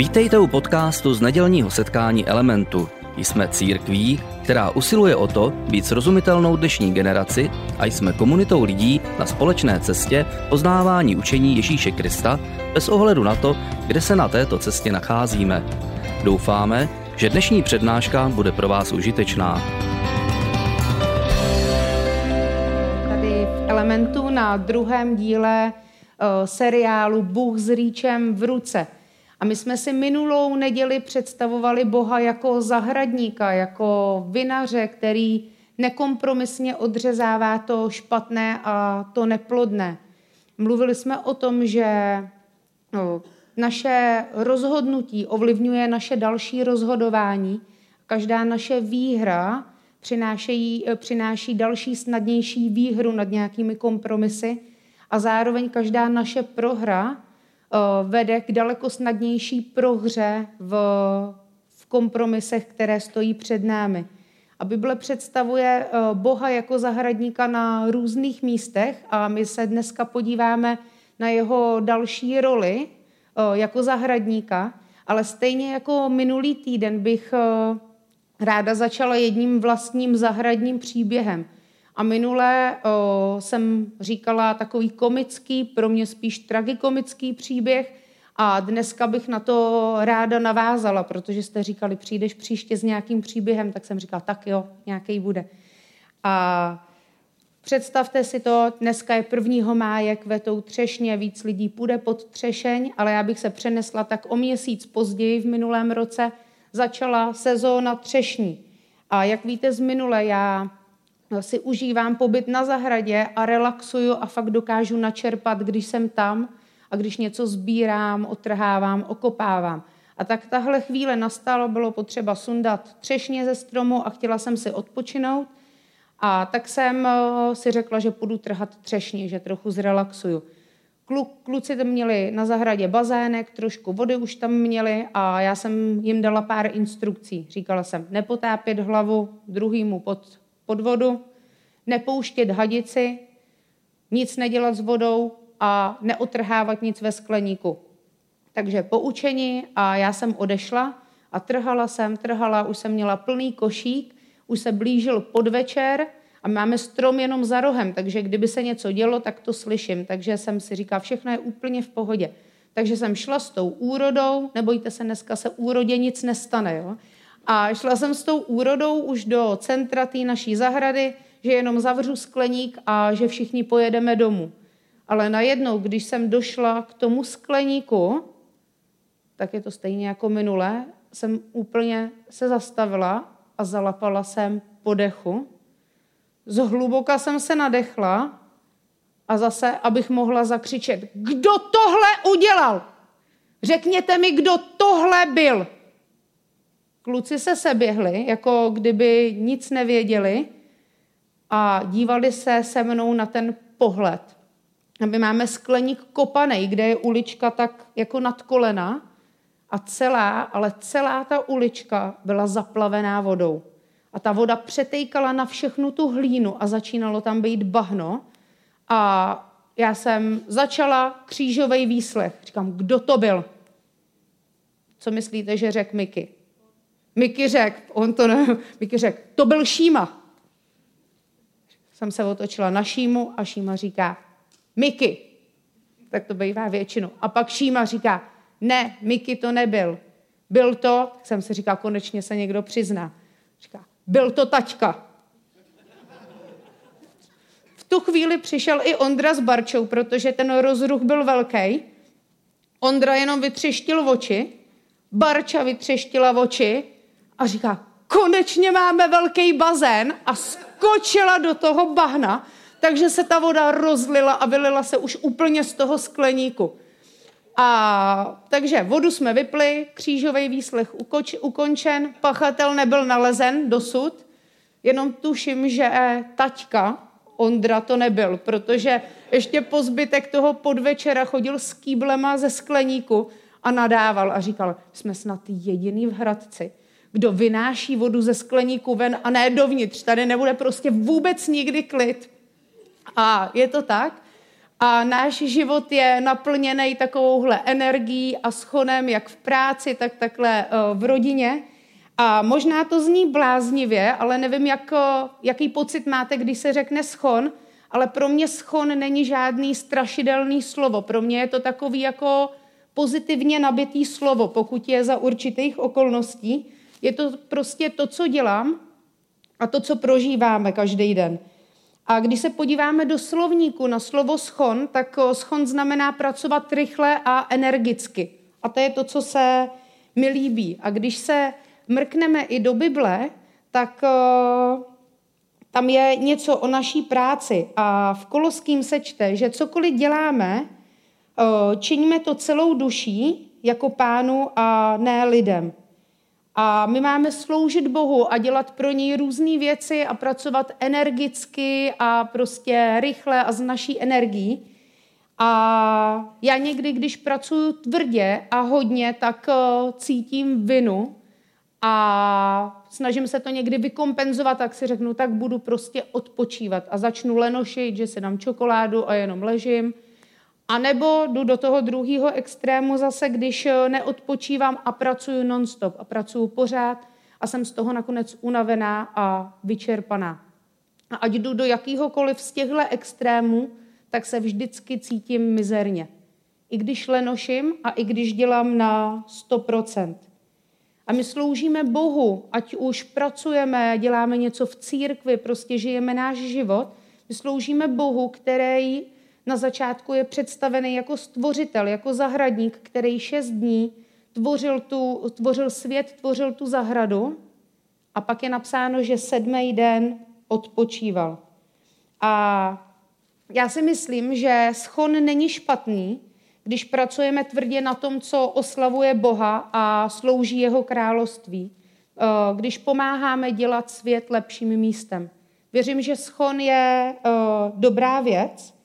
Vítejte u podcastu z nedělního setkání Elementu. Jsme církví, která usiluje o to být srozumitelnou dnešní generaci a jsme komunitou lidí na společné cestě poznávání učení Ježíše Krista bez ohledu na to, kde se na této cestě nacházíme. Doufáme, že dnešní přednáška bude pro vás užitečná. Tady v Elementu na druhém díle uh, seriálu Bůh s rýčem v ruce – a my jsme si minulou neděli představovali Boha jako zahradníka, jako vinaře, který nekompromisně odřezává to špatné a to neplodné. Mluvili jsme o tom, že no, naše rozhodnutí ovlivňuje naše další rozhodování. Každá naše výhra přináší, přináší další snadnější výhru nad nějakými kompromisy a zároveň každá naše prohra vede k daleko snadnější prohře v, v kompromisech, které stojí před námi. A Bible představuje eh, Boha jako zahradníka na různých místech a my se dneska podíváme na jeho další roli eh, jako zahradníka, ale stejně jako minulý týden bych ráda začala jedním vlastním zahradním příběhem – a minule o, jsem říkala takový komický, pro mě spíš tragikomický příběh a dneska bych na to ráda navázala, protože jste říkali, přijdeš příště s nějakým příběhem, tak jsem říkala, tak jo, nějaký bude. A Představte si to, dneska je 1. máje, kvetou třešně, víc lidí půjde pod třešeň, ale já bych se přenesla tak o měsíc později v minulém roce, začala sezóna třešní. A jak víte z minule, já si užívám pobyt na zahradě a relaxuju a fakt dokážu načerpat, když jsem tam a když něco sbírám, otrhávám, okopávám. A tak tahle chvíle nastalo, bylo potřeba sundat třešně ze stromu a chtěla jsem si odpočinout. A tak jsem eh, si řekla, že půjdu trhat třešně, že trochu zrelaxuju. Kluci tam měli na zahradě bazének, trošku vody už tam měli a já jsem jim dala pár instrukcí. Říkala jsem, nepotápět hlavu druhýmu pod pod vodu, nepouštět hadici, nic nedělat s vodou a neotrhávat nic ve skleníku. Takže poučení a já jsem odešla a trhala jsem, trhala, už jsem měla plný košík, už se blížil podvečer a máme strom jenom za rohem, takže kdyby se něco dělo, tak to slyším. Takže jsem si říkala, všechno je úplně v pohodě. Takže jsem šla s tou úrodou, nebojte se, dneska se úrodě nic nestane. Jo? A šla jsem s tou úrodou už do centra té naší zahrady, že jenom zavřu skleník a že všichni pojedeme domů. Ale najednou, když jsem došla k tomu skleníku, tak je to stejně jako minule, jsem úplně se zastavila a zalapala jsem po dechu. Zhluboka jsem se nadechla a zase, abych mohla zakřičet, kdo tohle udělal? Řekněte mi, kdo tohle byl. Kluci se seběhli, jako kdyby nic nevěděli a dívali se se mnou na ten pohled. A my máme skleník kopanej, kde je ulička tak jako nad kolena a celá, ale celá ta ulička byla zaplavená vodou. A ta voda přetejkala na všechnu tu hlínu a začínalo tam být bahno. A já jsem začala křížový výslech. Říkám, kdo to byl? Co myslíte, že řekl Miky? Miky řekl, on to ne, Miky řekl, to byl Šíma. Jsem se otočila na Šímu a Šíma říká, Miky. Tak to bývá většinou. A pak Šíma říká, ne, Miky to nebyl. Byl to, tak jsem si říkal, konečně se někdo přizná. Říká, byl to taťka. V tu chvíli přišel i Ondra s Barčou, protože ten rozruch byl velký. Ondra jenom vytřeštil oči, Barča vytřeštila oči a říká, konečně máme velký bazén a skočila do toho bahna, takže se ta voda rozlila a vylila se už úplně z toho skleníku. A takže vodu jsme vypli, křížový výslech ukoč, ukončen, pachatel nebyl nalezen dosud, jenom tuším, že taťka Ondra to nebyl, protože ještě po zbytek toho podvečera chodil s kýblema ze skleníku a nadával a říkal, jsme snad jediný v Hradci, kdo vynáší vodu ze skleníku ven a ne dovnitř. Tady nebude prostě vůbec nikdy klid. A je to tak. A náš život je naplněný takovouhle energií a schonem, jak v práci, tak takhle v rodině. A možná to zní bláznivě, ale nevím, jak, jaký pocit máte, když se řekne schon, ale pro mě schon není žádný strašidelný slovo. Pro mě je to takový jako pozitivně nabitý slovo, pokud je za určitých okolností. Je to prostě to, co dělám a to, co prožíváme každý den. A když se podíváme do slovníku na slovo schon, tak schon znamená pracovat rychle a energicky. A to je to, co se mi líbí. A když se mrkneme i do Bible, tak tam je něco o naší práci. A v Koloským se čte, že cokoliv děláme, činíme to celou duší jako pánu a ne lidem. A my máme sloužit Bohu a dělat pro něj různé věci a pracovat energicky a prostě rychle a z naší energií. A já někdy, když pracuji tvrdě a hodně, tak cítím vinu a snažím se to někdy vykompenzovat, tak si řeknu, tak budu prostě odpočívat a začnu lenošit, že si dám čokoládu a jenom ležím. A nebo jdu do toho druhého extrému zase, když eh, neodpočívám a pracuji nonstop a pracuji pořád a jsem z toho nakonec unavená a vyčerpaná. A ať jdu do jakýhokoliv z těchto extrémů, tak se vždycky cítím mizerně. I když lenoším a i když dělám na 100%. A my sloužíme Bohu, ať už pracujeme, děláme něco v církvi, prostě žijeme náš život. My sloužíme Bohu, který na začátku je představený jako stvořitel, jako zahradník, který šest dní tvořil, tu, tvořil svět, tvořil tu zahradu a pak je napsáno, že sedmý den odpočíval. A já si myslím, že schon není špatný, když pracujeme tvrdě na tom, co oslavuje Boha a slouží jeho království, eh, když pomáháme dělat svět lepším místem. Věřím, že schon je eh, dobrá věc,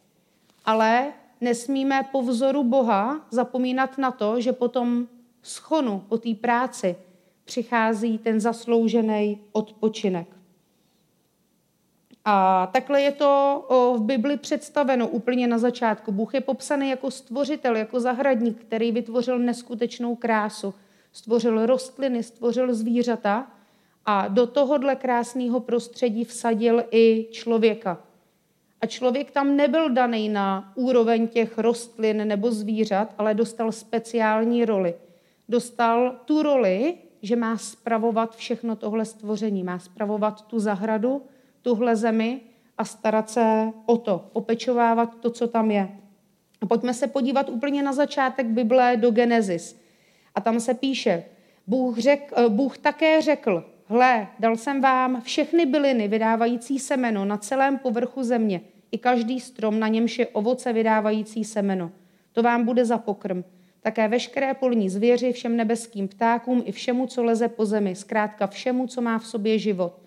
ale nesmíme po vzoru Boha zapomínat na to, že po tom schonu, po té práci přichází ten zasloužený odpočinek. A takhle je to v Bibli představeno úplně na začátku. Bůh je popsaný jako stvořitel, jako zahradník, který vytvořil neskutečnou krásu. Stvořil rostliny, stvořil zvířata a do tohohle krásného prostředí vsadil i člověka. A člověk tam nebyl daný na úroveň těch rostlin nebo zvířat, ale dostal speciální roli. Dostal tu roli, že má spravovat všechno tohle stvoření, má spravovat tu zahradu, tuhle zemi a starat se o to, opečovávat to, co tam je. A pojďme se podívat úplně na začátek Bible do Genesis. A tam se píše, Bůh, řek, eh, Bůh také řekl, hle, dal jsem vám všechny byliny vydávající semeno na celém povrchu země, i každý strom, na němž je ovoce vydávající semeno. To vám bude za pokrm. Také veškeré polní zvěři, všem nebeským ptákům i všemu, co leze po zemi, zkrátka všemu, co má v sobě život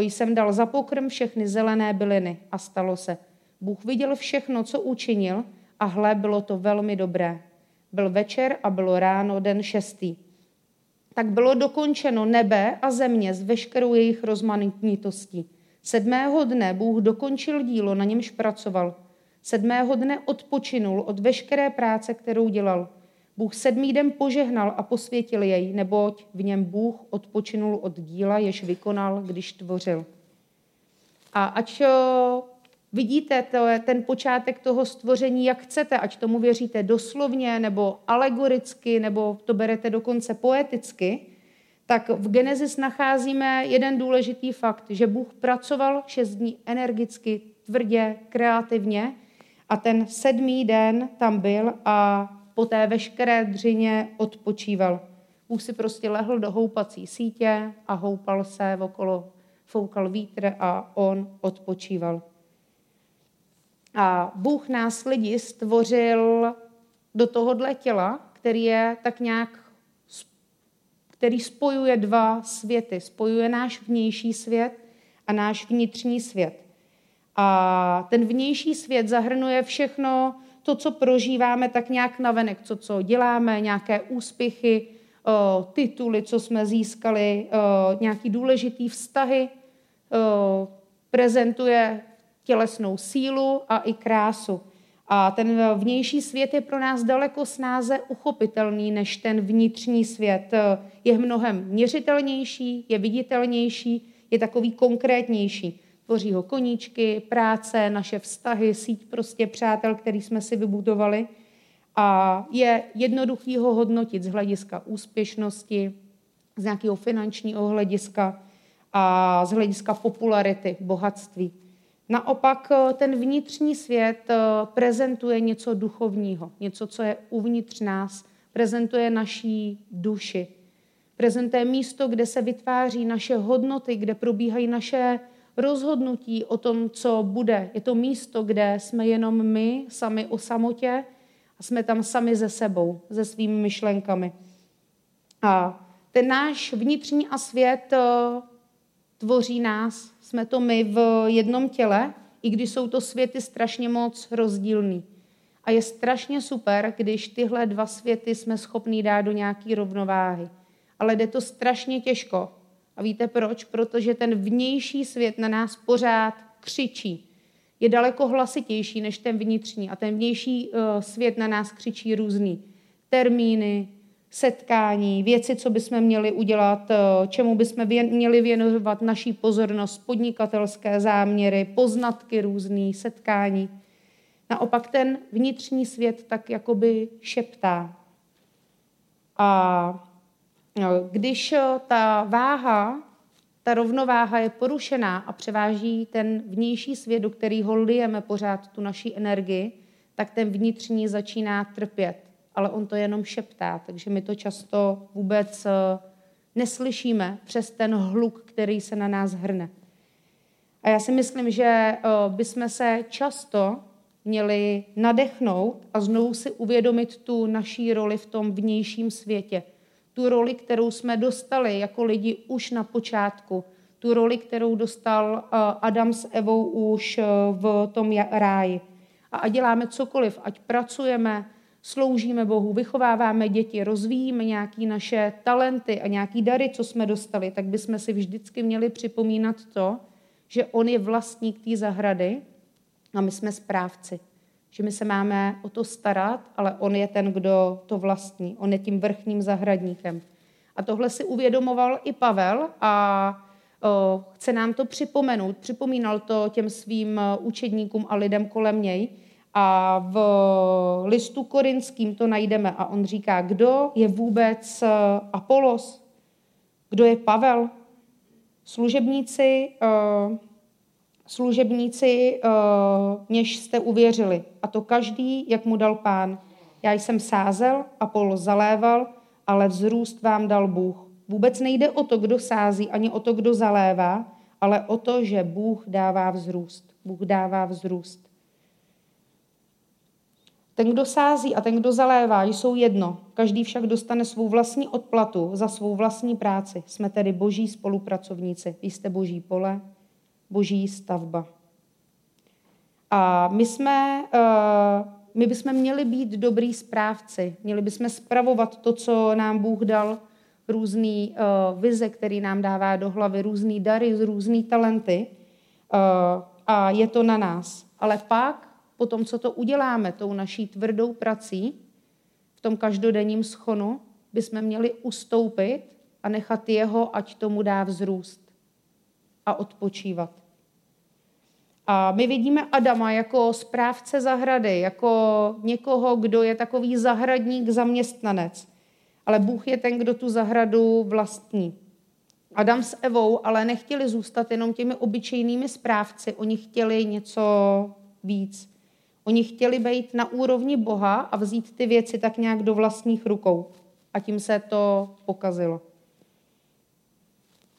jsem dal za pokrm všechny zelené byliny a stalo se. Bůh viděl všechno, co učinil a hle, bylo to velmi dobré. Byl večer a bylo ráno, den šestý. Tak bylo dokončeno nebe a země s veškerou jejich rozmanitnitostí. Sedmého dne Bůh dokončil dílo, na němž pracoval. Sedmého dne odpočinul od veškeré práce, kterou dělal. Bůh sedmý den požehnal a posvětil jej, neboť v něm Bůh odpočinul od díla, jež vykonal, když tvořil. A ať vidíte to, ten počátek toho stvoření, jak chcete, ať tomu věříte doslovně, nebo alegoricky, nebo to berete dokonce poeticky, tak v Genesis nacházíme jeden důležitý fakt, že Bůh pracoval šest dní energicky, tvrdě, kreativně a ten sedmý den tam byl a po té veškeré dřině odpočíval. Bůh si prostě lehl do houpací sítě a houpal se okolo, foukal vítr a on odpočíval. A Bůh nás lidi stvořil do tohohle těla, který je tak nějak, který spojuje dva světy. Spojuje náš vnější svět a náš vnitřní svět. A ten vnější svět zahrnuje všechno, to, co prožíváme, tak nějak navenek, co, co děláme, nějaké úspěchy, tituly, co jsme získali, nějaký důležitý vztahy, prezentuje tělesnou sílu a i krásu. A ten vnější svět je pro nás daleko snáze uchopitelný než ten vnitřní svět. Je mnohem měřitelnější, je viditelnější, je takový konkrétnější. Tvoří ho koníčky, práce, naše vztahy, síť prostě přátel, který jsme si vybudovali. A je jednoduchý ho hodnotit z hlediska úspěšnosti, z nějakého finančního hlediska a z hlediska popularity, bohatství. Naopak eh, ten vnitřní svět eh, prezentuje něco duchovního, něco, co je uvnitř nás, prezentuje naší duši. Prezentuje místo, kde se vytváří naše hodnoty, kde probíhají naše rozhodnutí o tom, co bude. Je to místo, kde jsme jenom my, sami o samotě a jsme tam sami ze sebou, se svými myšlenkami. A ten náš vnitřní a svět eh, tvoří nás, jsme to my v jednom těle, i když jsou to světy strašně moc rozdílný. A je strašně super, když tyhle dva světy jsme schopní dát do nějaké rovnováhy. Ale jde to strašně těžko. A víte proč? Protože ten vnější svět na nás pořád křičí. Je daleko hlasitější než ten vnitřní. A ten vnější uh, svět na nás křičí různý termíny, setkání, věci, co bychom měli udělat, eh, čemu bychom měli věnovat naší pozornost, podnikatelské záměry, poznatky různý, setkání. Naopak ten vnitřní svět tak jakoby šeptá. A no, když eh, ta váha, ta rovnováha je porušená a převáží ten vnější svět, do kterého lijeme pořád tu naší energii, tak ten vnitřní začíná trpět ale on to jenom šeptá, takže my to často vůbec eh, neslyšíme přes ten hluk, který se na nás hrne. A já si myslím, že eh, bychom se často měli nadechnout a znovu si uvědomit tu naší roli v tom vnějším světě. Tu roli, kterou jsme dostali jako lidi už na počátku. Tu roli, kterou dostal eh, Adam s Evou už v tom ráji. A děláme cokoliv, ať pracujeme, sloužíme Bohu, vychováváme děti, rozvíjíme nějaké naše talenty a nějaké dary, co jsme dostali, tak bychom si vždycky měli připomínat to, že On je vlastník té zahrady a my jsme správci. Že my se máme o to starat, ale On je ten, kdo to vlastní. On je tím vrchním zahradníkem. A tohle si uvědomoval i Pavel a o, chce nám to připomenout. Připomínal to těm svým učedníkům a lidem kolem něj, a v listu korinským to najdeme a on říká, kdo je vůbec eh, Apolos, kdo je Pavel. Služebníci, uh, služebníci, uh, něž jste uvěřili. A to každý, jak mu dal pán. Já jsem sázel, Apollos zaléval, ale vzrůst vám dal Bůh. Vůbec nejde o to, kdo sází, ani o to, kdo zalévá, ale o to, že Bůh dává vzrůst. Bůh dává vzrůst. Ten, kdo sází a ten, kdo zalévá, jsou jedno. Každý však dostane svou vlastní odplatu za svou vlastní práci. Jsme tedy boží spolupracovníci. Vy jste boží pole, boží stavba. A my jsme, eh, my bychom měli být dobrý správci. Měli bychom spravovat to, co nám Bůh dal, různý eh, vize, který nám dává do hlavy, různý dary, různý talenty. Eh, a je to na nás. Ale pak po tom, co to uděláme tou naší tvrdou prací, v tom každodenním schonu, bychom měli ustoupit a nechat jeho, ať tomu dá vzrůst a odpočívat. A my vidíme Adama jako správce zahrady, jako někoho, kdo je takový zahradník, zaměstnanec. Ale Bůh je ten, kdo tu zahradu vlastní. Adam s Evou ale nechtěli zůstat jenom těmi obyčejnými správci, oni chtěli něco víc. Oni chtěli být na úrovni Boha a vzít ty věci tak nějak do vlastních rukou. A tím se to pokazilo.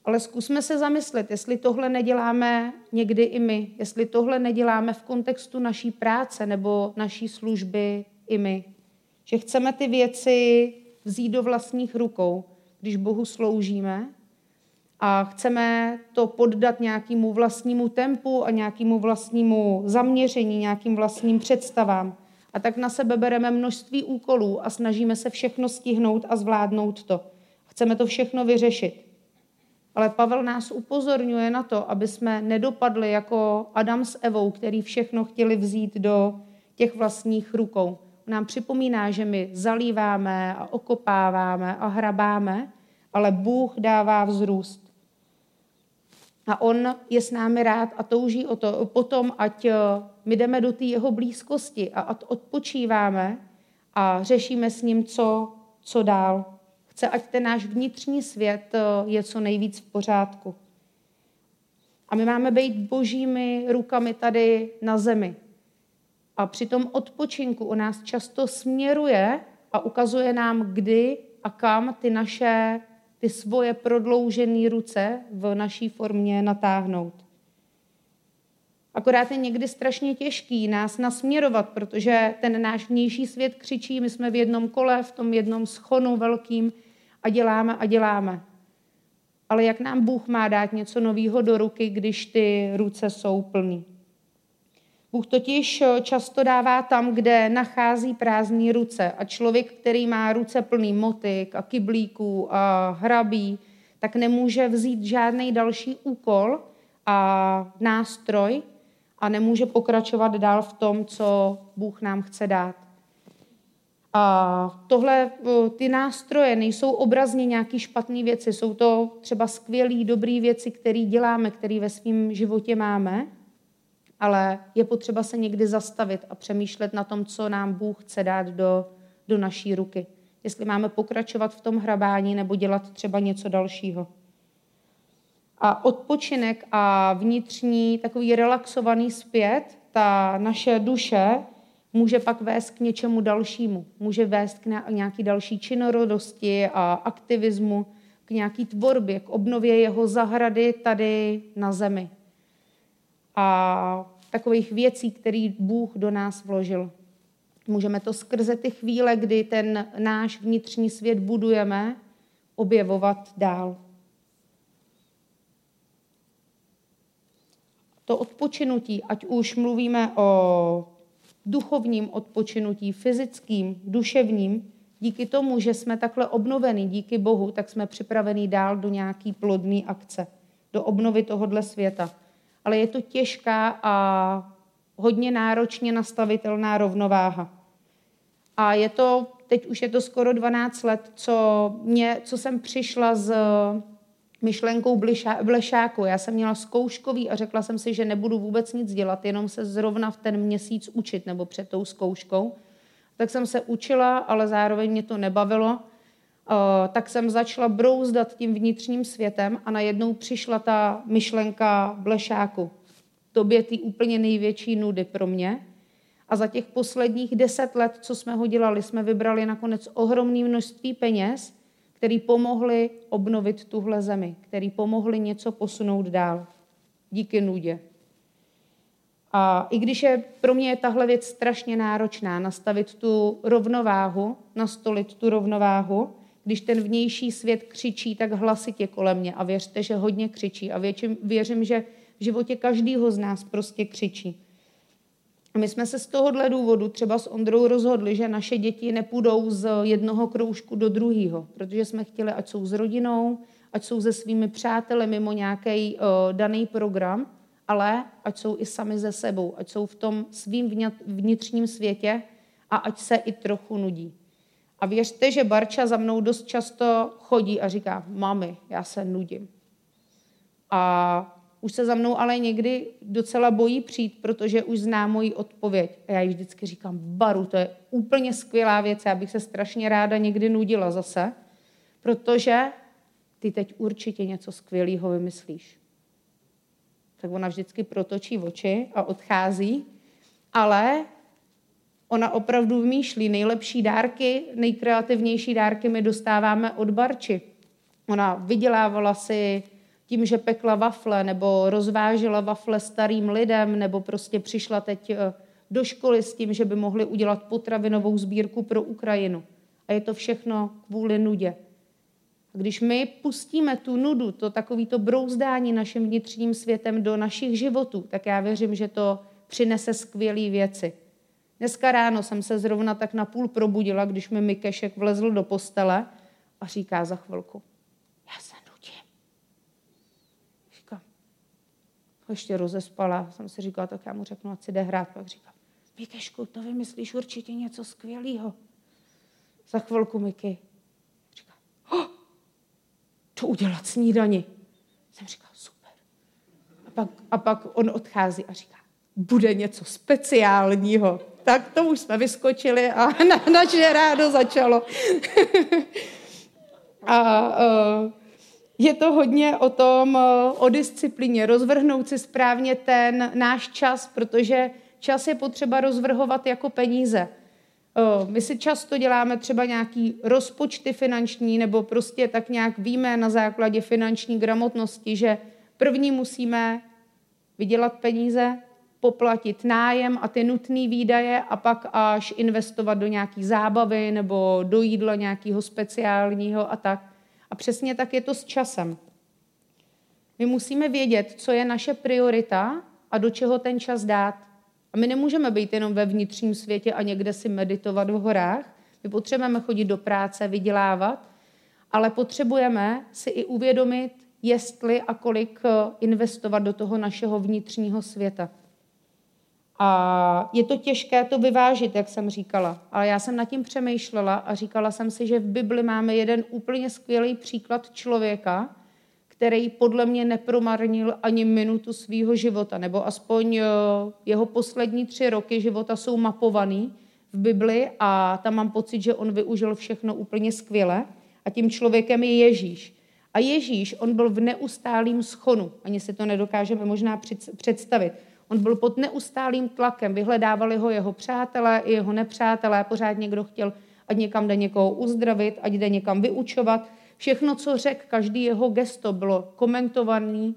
Ale zkusme se zamyslet, jestli tohle neděláme někdy i my, jestli tohle neděláme v kontextu naší práce nebo naší služby i my. Že chceme ty věci vzít do vlastních rukou, když Bohu sloužíme a chceme to poddat nějakému vlastnímu tempu a nějakému vlastnímu zaměření, nějakým vlastním představám. A tak na sebe bereme množství úkolů a snažíme se všechno stihnout a zvládnout to. Chceme to všechno vyřešit. Ale Pavel nás upozorňuje na to, aby jsme nedopadli jako Adam s Evou, který všechno chtěli vzít do těch vlastních rukou. Nám připomíná, že my zalíváme a okopáváme a hrabáme, ale Bůh dává vzrůst. A on je s námi rád a touží o to, potom, ať eh, my jdeme do té jeho blízkosti a odpočíváme a řešíme s ním, co, co dál. Chce, ať ten náš vnitřní svět eh, je co nejvíc v pořádku. A my máme být božími rukami tady na zemi. A při tom odpočinku u nás často směruje a ukazuje nám, kdy a kam ty naše, ty svoje prodloužené ruce v naší formě natáhnout. Akorát je někdy strašně těžký nás nasměrovat, protože ten náš vnější svět křičí, my jsme v jednom kole, v tom jednom schonu velkým a děláme a děláme. Ale jak nám Bůh má dát něco nového do ruky, když ty ruce jsou plný? Bůh totiž často dává tam, kde nachází prázdné ruce. A člověk, který má ruce plný motik a kyblíků a hrabí, tak nemůže vzít žádný další úkol a nástroj a nemůže pokračovat dál v tom, co Bůh nám chce dát. A tohle, ty nástroje nejsou obrazně nějaký špatné věci, jsou to třeba skvělé, dobré věci, které děláme, které ve svém životě máme, ale je potřeba se někdy zastavit a přemýšlet na tom, co nám Bůh chce dát do, do naší ruky. Jestli máme pokračovat v tom hrabání nebo dělat třeba něco dalšího. A odpočinek a vnitřní takový relaxovaný zpět, ta naše duše může pak vést k něčemu dalšímu. Může vést k nějaký další činorodosti a aktivismu, k nějaký tvorbě, k obnově jeho zahrady tady na zemi. A takových věcí, které Bůh do nás vložil. Můžeme to skrze ty chvíle, kdy ten náš vnitřní svět budujeme, objevovat dál. To odpočinutí, ať už mluvíme o duchovním odpočinutí, fyzickým, duševním, díky tomu, že jsme takhle obnoveni, díky Bohu, tak jsme připraveni dál do nějaký plodný akce, do obnovy tohohle světa ale je to těžká a hodně náročně nastavitelná rovnováha. A je to, teď už je to skoro 12 let, co, mě, co jsem přišla s myšlenkou blešáku. Já jsem měla zkouškový a řekla jsem si, že nebudu vůbec nic dělat, jenom se zrovna v ten měsíc učit nebo před tou zkouškou. Tak jsem se učila, ale zároveň mě to nebavilo tak jsem začala brouzdat tím vnitřním světem a najednou přišla ta myšlenka blešáku. Tobě ty úplně největší nudy pro mě. A za těch posledních deset let, co jsme ho dělali, jsme vybrali nakonec ohromné množství peněz, který pomohli obnovit tuhle zemi, který pomohli něco posunout dál. Díky nudě. A i když je pro mě je tahle věc strašně náročná, nastavit tu rovnováhu, nastolit tu rovnováhu, když ten vnější svět křičí tak hlasitě kolem mě a věřte, že hodně křičí a věřím, věřím, že v životě každýho z nás prostě křičí. A my jsme se z tohohle důvodu třeba s Ondrou rozhodli, že naše děti nepůjdou z jednoho kroužku do druhého, protože jsme chtěli, ať jsou s rodinou, ať jsou se svými přáteli mimo nějaký uh, daný program, ale ať jsou i sami ze sebou, ať jsou v tom svým vnitřním světě a ať se i trochu nudí. A věřte, že Barča za mnou dost často chodí a říká, mami, já se nudím. A už se za mnou ale někdy docela bojí přijít, protože už zná moji odpověď. A já jí vždycky říkám, baru, to je úplně skvělá věc, já bych se strašně ráda někdy nudila zase, protože ty teď určitě něco skvělého vymyslíš. Tak ona vždycky protočí oči a odchází, ale Ona opravdu vymýšlí nejlepší dárky, nejkreativnější dárky my dostáváme od Barči. Ona vydělávala si tím, že pekla wafle nebo rozvážela wafle starým lidem nebo prostě přišla teď eh, do školy s tím, že by mohli udělat potravinovou sbírku pro Ukrajinu. A je to všechno kvůli nudě. Když my pustíme tu nudu, to takovýto brouzdání naším vnitřním světem do našich životů, tak já věřím, že to přinese skvělé věci. Dneska ráno jsem se zrovna tak napůl probudila, když mi Mikešek vlezl do postele a říká za chvilku, já se nudím. Říkám, ještě rozespala, jsem si říkala, tak já mu řeknu, ať si jde hrát. Pak říkám, Mikešku, to vymyslíš určitě něco skvělého. Za chvilku Miky říká, oh, to udělat snídani. Jsem říkal, super. A pak, a pak on odchází a říká, bude něco speciálního. Tak to už jsme vyskočili a na, naše rádo začalo. a uh, je to hodně o tom, o disciplíně, rozvrhnout si správně ten náš čas, protože čas je potřeba rozvrhovat jako peníze. My si často děláme třeba nějaký rozpočty finanční, nebo prostě tak nějak víme na základě finanční gramotnosti, že první musíme vydělat peníze, poplatit nájem a ty nutné výdaje a pak až investovat do nějaký zábavy nebo do jídla nějakého speciálního a tak. A přesně tak je to s časem. My musíme vědět, co je naše priorita a do čeho ten čas dát. A my nemůžeme být jenom ve vnitřním světě a někde si meditovat v horách. My potřebujeme chodit do práce, vydělávat, ale potřebujeme si i uvědomit, jestli a kolik eh, investovat do toho našeho vnitřního světa. A je to těžké to vyvážit, jak jsem říkala. Ale já jsem nad tím přemýšlela a říkala jsem si, že v Bibli máme jeden úplně skvělý příklad člověka, který podle mě nepromarnil ani minutu svého života, nebo aspoň eh, jeho poslední tři roky života jsou mapovaný v Bibli a tam mám pocit, že on využil všechno úplně skvěle. A tím člověkem je Ježíš. A Ježíš, on byl v neustálém schonu. Ani si to nedokážeme možná představit. On byl pod neustálým tlakem, vyhledávali ho jeho přátelé i jeho nepřátelé, pořád někdo chtěl, ať někam jde někoho uzdravit, ať jde někam vyučovat. Všechno, co řekl, každý jeho gesto bylo komentovaný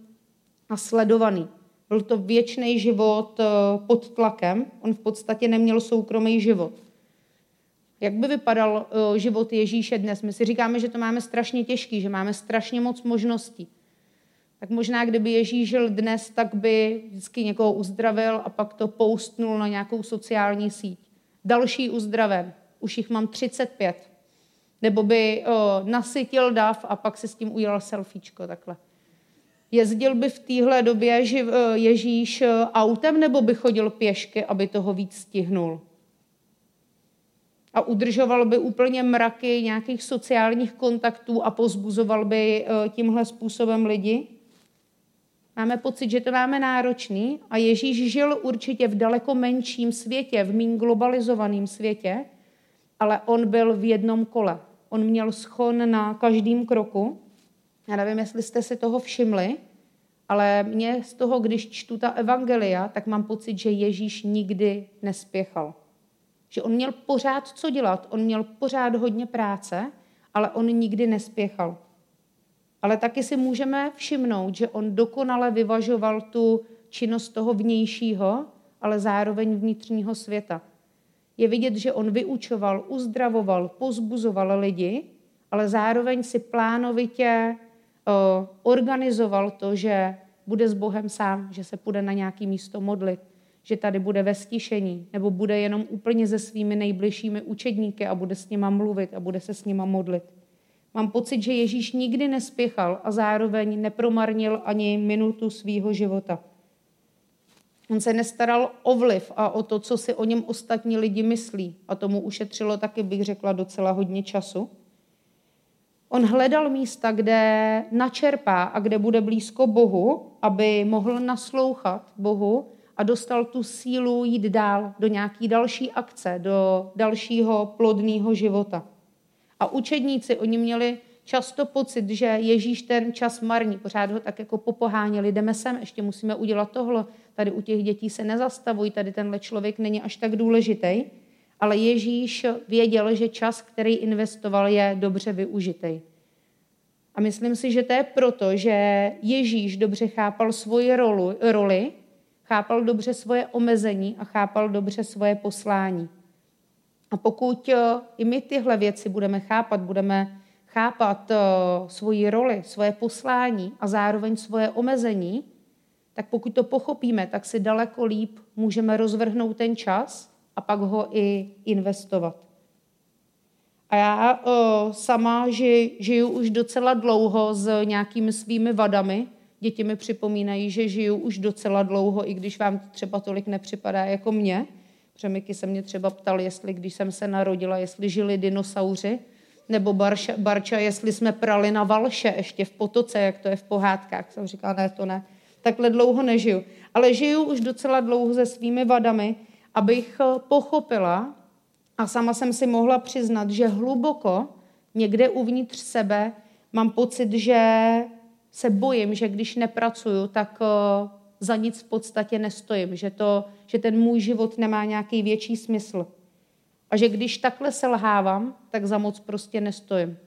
a sledovaný. Byl to věčný život eh, pod tlakem, on v podstatě neměl soukromý život. Jak by vypadal eh, život Ježíše dnes? My si říkáme, že to máme strašně těžký, že máme strašně moc možností. Tak možná, kdyby Ježíš žil dnes, tak by vždycky někoho uzdravil a pak to poustnul na nějakou sociální síť. Další uzdraven, už jich mám 35. Nebo by o, nasytil dav a pak si s tím udělal selfiečko takhle. Jezdil by v téhle době živ, Ježíš autem nebo by chodil pěšky, aby toho víc stihnul? A udržoval by úplně mraky nějakých sociálních kontaktů a pozbuzoval by tímhle způsobem lidi? Máme pocit, že to máme náročný a Ježíš žil určitě v daleko menším světě, v méně globalizovaném světě, ale on byl v jednom kole. On měl schon na každém kroku. Já nevím, jestli jste si toho všimli, ale mě z toho, když čtu ta evangelia, tak mám pocit, že Ježíš nikdy nespěchal. Že on měl pořád co dělat, on měl pořád hodně práce, ale on nikdy nespěchal. Ale taky si můžeme všimnout, že on dokonale vyvažoval tu činnost toho vnějšího, ale zároveň vnitřního světa. Je vidět, že on vyučoval, uzdravoval, pozbuzoval lidi, ale zároveň si plánovitě uh, organizoval to, že bude s Bohem sám, že se půjde na nějaký místo modlit, že tady bude ve stišení, nebo bude jenom úplně se svými nejbližšími učedníky a bude s nima mluvit a bude se s nima modlit. Mám pocit, že Ježíš nikdy nespěchal a zároveň nepromarnil ani minutu svýho života. On se nestaral o vliv a o to, co si o něm ostatní lidi myslí. A tomu ušetřilo taky, bych řekla, docela hodně času. On hledal místa, kde načerpá a kde bude blízko Bohu, aby mohl naslouchat Bohu a dostal tu sílu jít dál do nějaký další akce, do dalšího plodného života. A učedníci, oni měli často pocit, že Ježíš ten čas marní, pořád ho tak jako popoháněli, jdeme sem, ještě musíme udělat tohle, tady u těch dětí se nezastavují, tady tenhle člověk není až tak důležitý, ale Ježíš věděl, že čas, který investoval, je dobře využitý. A myslím si, že to je proto, že Ježíš dobře chápal svoji roli, chápal dobře svoje omezení a chápal dobře svoje poslání. A pokud eh, i my tyhle věci budeme chápat, budeme chápat eh, svoji roli, svoje poslání a zároveň svoje omezení, tak pokud to pochopíme, tak si daleko líp můžeme rozvrhnout ten čas a pak ho i investovat. A já o, eh, sama ži, žiju už docela dlouho s nějakými svými vadami. Děti mi připomínají, že žiju už docela dlouho, i když vám třeba tolik nepřipadá jako mě Přemyky se mě třeba ptal, jestli když jsem se narodila, jestli žili dinosauři, nebo barša, barča, jestli jsme prali na valše ještě v potoce, jak to je v pohádkách. Jsem říkala, ne, to ne. Takhle dlouho nežiju. Ale žiju už docela dlouho se svými vadami, abych eh, pochopila a sama jsem si mohla přiznat, že hluboko někde uvnitř sebe mám pocit, že se bojím, že když nepracuju, tak eh, za nic v podstatě nestojím, že, to, že ten můj život nemá nějaký větší smysl. A že když takhle selhávám, tak za moc prostě nestojím.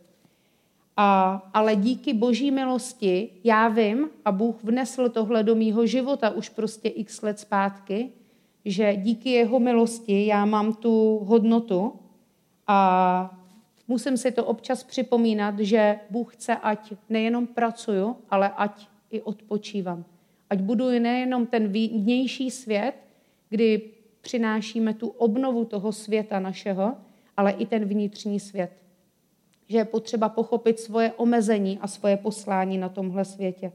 A, ale díky boží milosti já vím, a Bůh vnesl tohle do mýho života už prostě x let zpátky, že díky jeho milosti já mám tu hodnotu a musím si to občas připomínat, že Bůh chce, ať nejenom pracuju, ale ať i odpočívám. Ať buduji nejenom ten vnější svět, kdy přinášíme tu obnovu toho světa našeho, ale i ten vnitřní svět. Že je potřeba pochopit svoje omezení a svoje poslání na tomhle světě.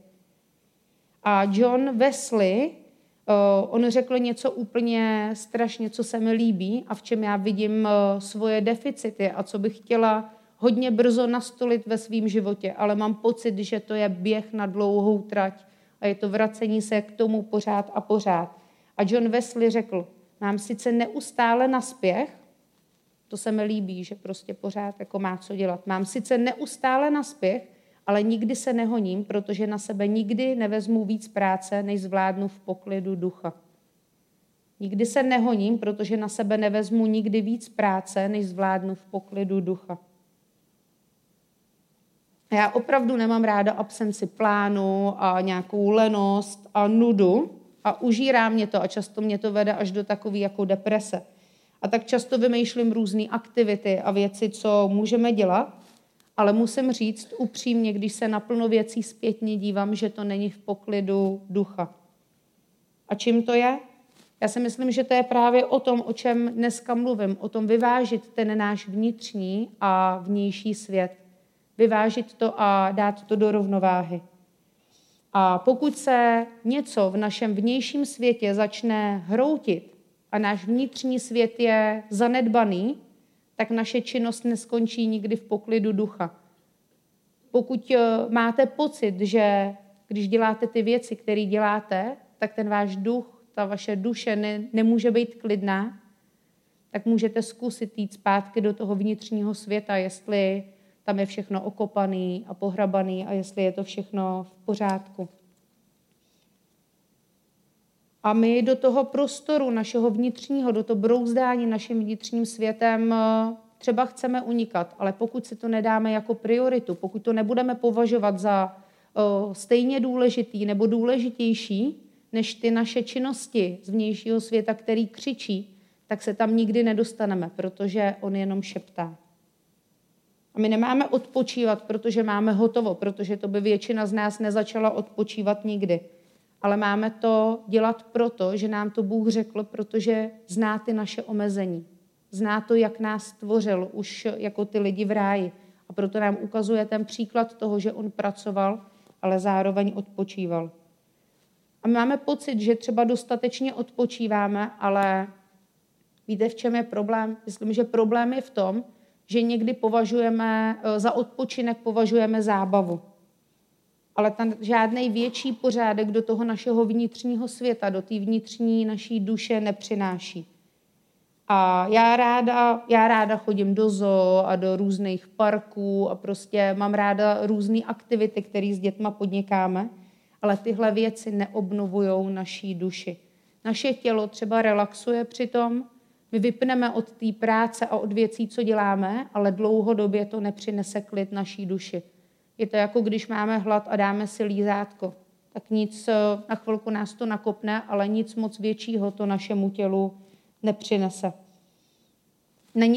A John Wesley, eh, on řekl něco úplně strašně, co se mi líbí a v čem já vidím eh, svoje deficity a co bych chtěla hodně brzo nastolit ve svém životě, ale mám pocit, že to je běh na dlouhou trať a je to vracení se k tomu pořád a pořád. A John Wesley řekl, mám sice neustále naspěch, to se mi líbí, že prostě pořád jako má co dělat. Mám sice neustále naspěch, ale nikdy se nehoním, protože na sebe nikdy nevezmu víc práce, než zvládnu v poklidu ducha. Nikdy se nehoním, protože na sebe nevezmu nikdy víc práce, než zvládnu v poklidu ducha. Já opravdu nemám ráda absenci plánu a nějakou lenost a nudu a užírá mě to a často mě to vede až do takové jako deprese. A tak často vymýšlím různé aktivity a věci, co můžeme dělat, ale musím říct upřímně, když se naplno věcí zpětně dívám, že to není v poklidu ducha. A čím to je? Já si myslím, že to je právě o tom, o čem dneska mluvím, o tom vyvážit ten náš vnitřní a vnější svět vyvážit to a dát to do rovnováhy. A pokud se něco v našem vnějším světě začne hroutit a náš vnitřní svět je zanedbaný, tak naše činnost neskončí nikdy v poklidu ducha. Pokud eh, máte pocit, že když děláte ty věci, které děláte, tak ten váš duch, ta vaše duše ne, nemůže být klidná, tak můžete zkusit jít zpátky do toho vnitřního světa, jestli tam je všechno okopaný a pohrabaný a jestli je to všechno v pořádku. A my do toho prostoru našeho vnitřního, do toho brouzdání naším vnitřním světem eh, třeba chceme unikat, ale pokud si to nedáme jako prioritu, pokud to nebudeme považovat za eh, stejně důležitý nebo důležitější než ty naše činnosti z vnějšího světa, který křičí, tak se tam nikdy nedostaneme, protože on jenom šeptá. A my nemáme odpočívat, protože máme hotovo, protože to by většina z nás nezačala odpočívat nikdy. Ale máme to dělat proto, že nám to Bůh řekl, protože zná ty naše omezení. Zná to, jak nás stvořil už jako ty lidi v ráji. A proto nám ukazuje ten příklad toho, že on pracoval, ale zároveň odpočíval. A my máme pocit, že třeba dostatečně odpočíváme, ale víte, v čem je problém? Myslím, že problém je v tom, že někdy považujeme, eh, za odpočinek považujeme zábavu. Ale ten žádný větší pořádek do toho našeho vnitřního světa, do té vnitřní naší duše nepřináší. A já ráda, já ráda chodím do zoo a do různých parků a prostě mám ráda různé aktivity, které s dětma podnikáme, ale tyhle věci neobnovují naší duši. Naše tělo třeba relaxuje přitom, my vypneme od té práce a od věcí, co děláme, ale dlouhodobě to nepřinese klid naší duši. Je to jako když máme hlad a dáme si lízátko. Tak nic, eh, na chvilku nás to nakopne, ale nic moc většího to našemu tělu nepřinese.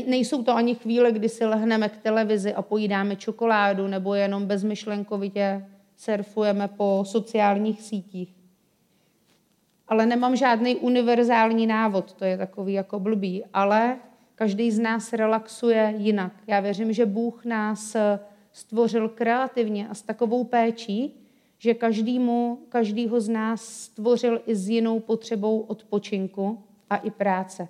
Nejsou to ani chvíle, kdy si lehneme k televizi a pojídáme čokoládu nebo jenom bezmyšlenkovitě surfujeme po sociálních sítích ale nemám žádný univerzální návod, to je takový jako blbý, ale každý z nás relaxuje jinak. Já věřím, že Bůh nás stvořil kreativně a s takovou péčí, že každýmu, každýho z nás stvořil i s jinou potřebou odpočinku a i práce.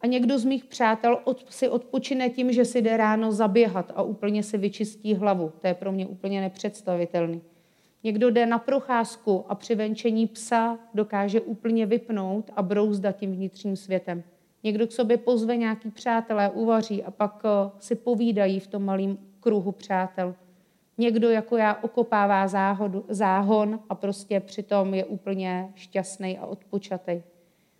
A někdo z mých přátel od, si odpočine tím, že si jde ráno zaběhat a úplně si vyčistí hlavu. To je pro mě úplně nepředstavitelný. Někdo jde na procházku a při venčení psa dokáže úplně vypnout a brouzdat tím vnitřním světem. Někdo k sobě pozve nějaký přátelé, uvaří a pak eh, si povídají v tom malém kruhu přátel. Někdo jako já okopává záhodu, záhon a prostě přitom je úplně šťastný a odpočatý.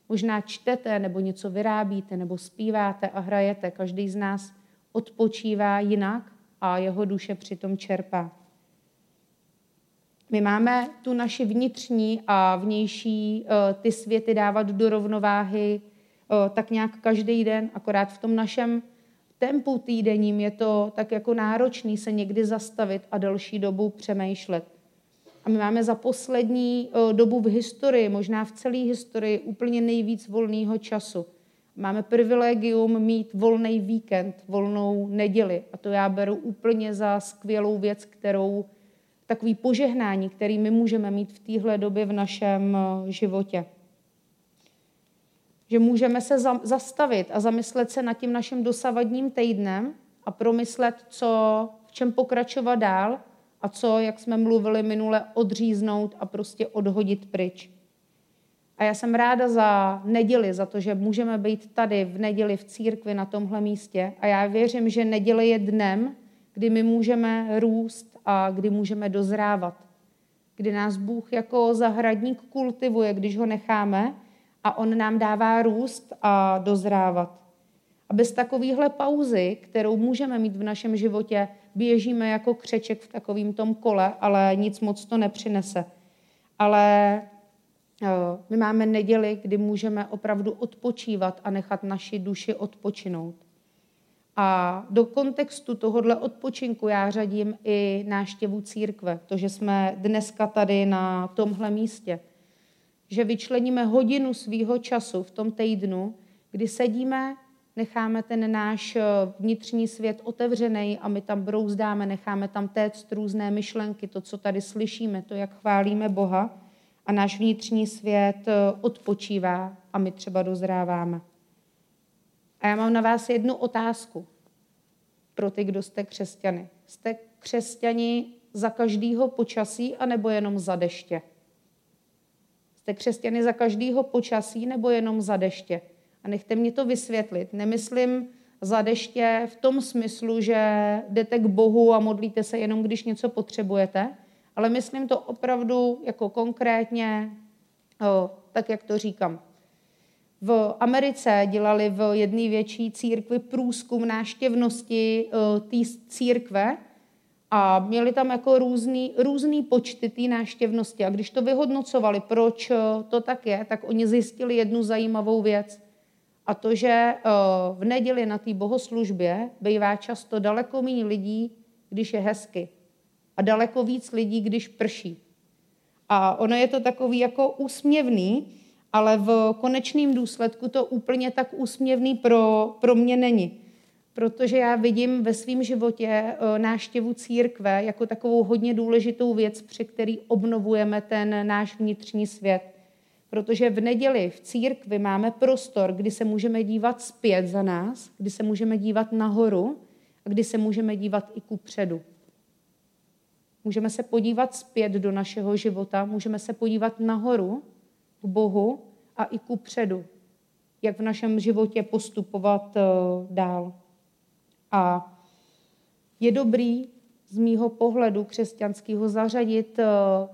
Možná čtete nebo něco vyrábíte nebo zpíváte a hrajete. Každý z nás odpočívá jinak a jeho duše přitom čerpá. My máme tu naši vnitřní a vnější eh, ty světy dávat do rovnováhy eh, tak nějak každý den, akorát v tom našem tempu týdenním je to tak jako náročný se někdy zastavit a delší dobu přemýšlet. A my máme za poslední eh, dobu v historii, možná v celé historii, úplně nejvíc volného času. Máme privilegium mít volný víkend, volnou neděli. A to já beru úplně za skvělou věc, kterou takový požehnání, který my můžeme mít v téhle době v našem eh, životě. Že můžeme se zastavit a zamyslet se nad tím naším dosavadním týdnem a promyslet, co, v čem pokračovat dál a co, jak jsme mluvili minule, odříznout a prostě odhodit pryč. A já jsem ráda za neděli, za to, že můžeme být tady v neděli v církvi na tomhle místě. A já věřím, že neděle je dnem, kdy my můžeme růst a kdy můžeme dozrávat. Kdy nás Bůh jako zahradník kultivuje, když ho necháme a on nám dává růst a dozrávat. A bez takovéhle pauzy, kterou můžeme mít v našem životě, běžíme jako křeček v takovém tom kole, ale nic moc to nepřinese. Ale eh, my máme neděli, kdy můžeme opravdu odpočívat a nechat naši duši odpočinout. A do kontextu tohohle odpočinku já řadím i náštěvu církve, to, že jsme dneska tady na tomhle místě. Že vyčleníme hodinu svýho času v tom týdnu, kdy sedíme, necháme ten náš eh, vnitřní svět otevřený a my tam brouzdáme, necháme tam téct různé myšlenky, to, co tady slyšíme, to, jak chválíme Boha a náš vnitřní svět eh, odpočívá a my třeba dozráváme. A já mám na vás jednu otázku pro ty, kdo jste křesťany. Jste křesťani za každého počasí anebo jenom za deště? Jste křesťany za každého počasí nebo jenom za deště? A nechte mě to vysvětlit. Nemyslím za deště v tom smyslu, že jdete k Bohu a modlíte se jenom, když něco potřebujete, ale myslím to opravdu jako konkrétně, tak jak to říkám. V Americe dělali v jedné větší církvi průzkum náštěvnosti eh, té církve a měli tam jako různý, různý počty té náštěvnosti. A když to vyhodnocovali, proč eh, to tak je, tak oni zjistili jednu zajímavou věc. A to, že eh, v neděli na té bohoslužbě bývá často daleko méně lidí, když je hezky. A daleko víc lidí, když prší. A ono je to takový jako úsměvný, ale v konečném důsledku to úplně tak úsměvný pro, pro mě není. Protože já vidím ve svém životě eh, náštěvu církve jako takovou hodně důležitou věc, při který obnovujeme ten náš vnitřní svět. Protože v neděli v církvi máme prostor, kdy se můžeme dívat zpět za nás, kdy se můžeme dívat nahoru a kdy se můžeme dívat i ku předu. Můžeme se podívat zpět do našeho života, můžeme se podívat nahoru k Bohu a i ku předu, jak v našem životě postupovat eh, dál. A je dobrý z mýho pohledu křesťanského zařadit eh,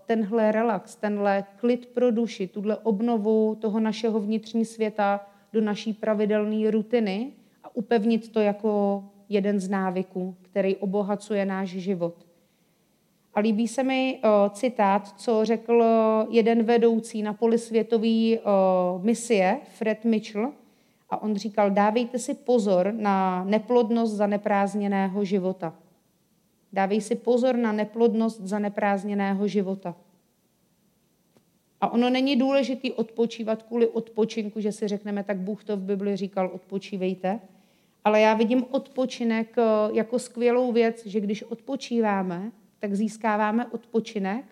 tenhle relax, tenhle klid pro duši, tuhle obnovu toho našeho vnitřní světa do naší pravidelné rutiny a upevnit to jako jeden z návyků, který obohacuje náš život. A líbí se mi uh, citát, co řekl eh, jeden vedoucí na poli světové uh, misie, Fred Mitchell, a on říkal, dávejte si pozor na neplodnost zaneprázdněného života. Dávej si pozor na neplodnost zaneprázdněného života. A ono není důležité odpočívat kvůli odpočinku, že si řekneme, tak Bůh to v Bibli říkal, odpočívejte. Ale já vidím odpočinek jako skvělou věc, že když odpočíváme, tak získáváme odpočinek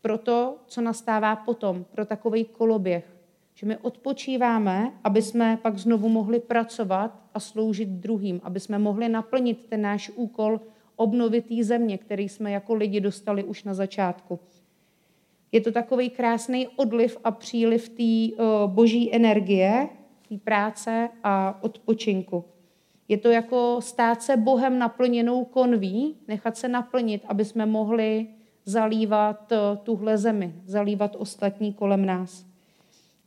pro to, co nastává potom, pro takový koloběh. Že my odpočíváme, aby jsme pak znovu mohli pracovat a sloužit druhým, aby jsme mohli naplnit ten náš úkol obnovit země, který jsme jako lidi dostali už na začátku. Je to takový krásný odliv a příliv té eh, boží energie, té práce a odpočinku. Je to jako stát se Bohem naplněnou konví, nechat se naplnit, aby jsme mohli zalívat eh, tuhle zemi, zalívat ostatní kolem nás.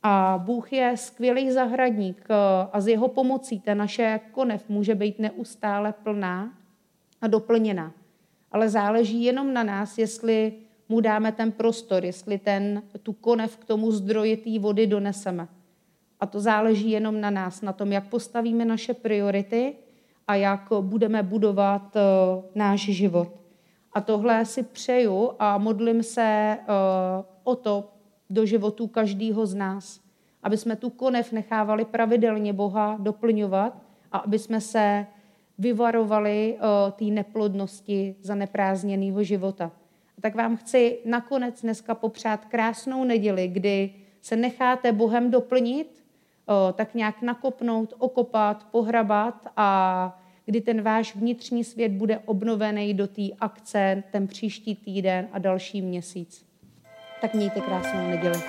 A Bůh je skvělý zahradník eh, a z jeho pomocí ta naše konev může být neustále plná a doplněná. Ale záleží jenom na nás, jestli mu dáme ten prostor, jestli ten, tu konev k tomu zdroji té vody doneseme. A to záleží jenom na nás, na tom, jak postavíme naše priority a jak budeme budovat uh, náš život. A tohle si přeju a modlím se uh, o to do životů každého z nás, aby jsme tu konev nechávali pravidelně Boha doplňovat a aby jsme se vyvarovali uh, té neplodnosti za neprázdněného života tak vám chci nakonec dneska popřát krásnou neděli, kdy se necháte Bohem doplnit, tak nějak nakopnout, okopat, pohrabat a kdy ten váš vnitřní svět bude obnovený do té akce ten příští týden a další měsíc. Tak mějte krásnou neděli.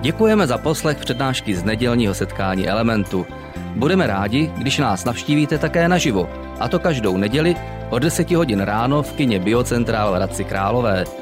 Děkujeme za poslech přednášky z nedělního setkání Elementu. Budeme rádi, když nás navštívíte také naživo, a to každou neděli od 10 hodin ráno v kině Biocentrál v Hradci Králové.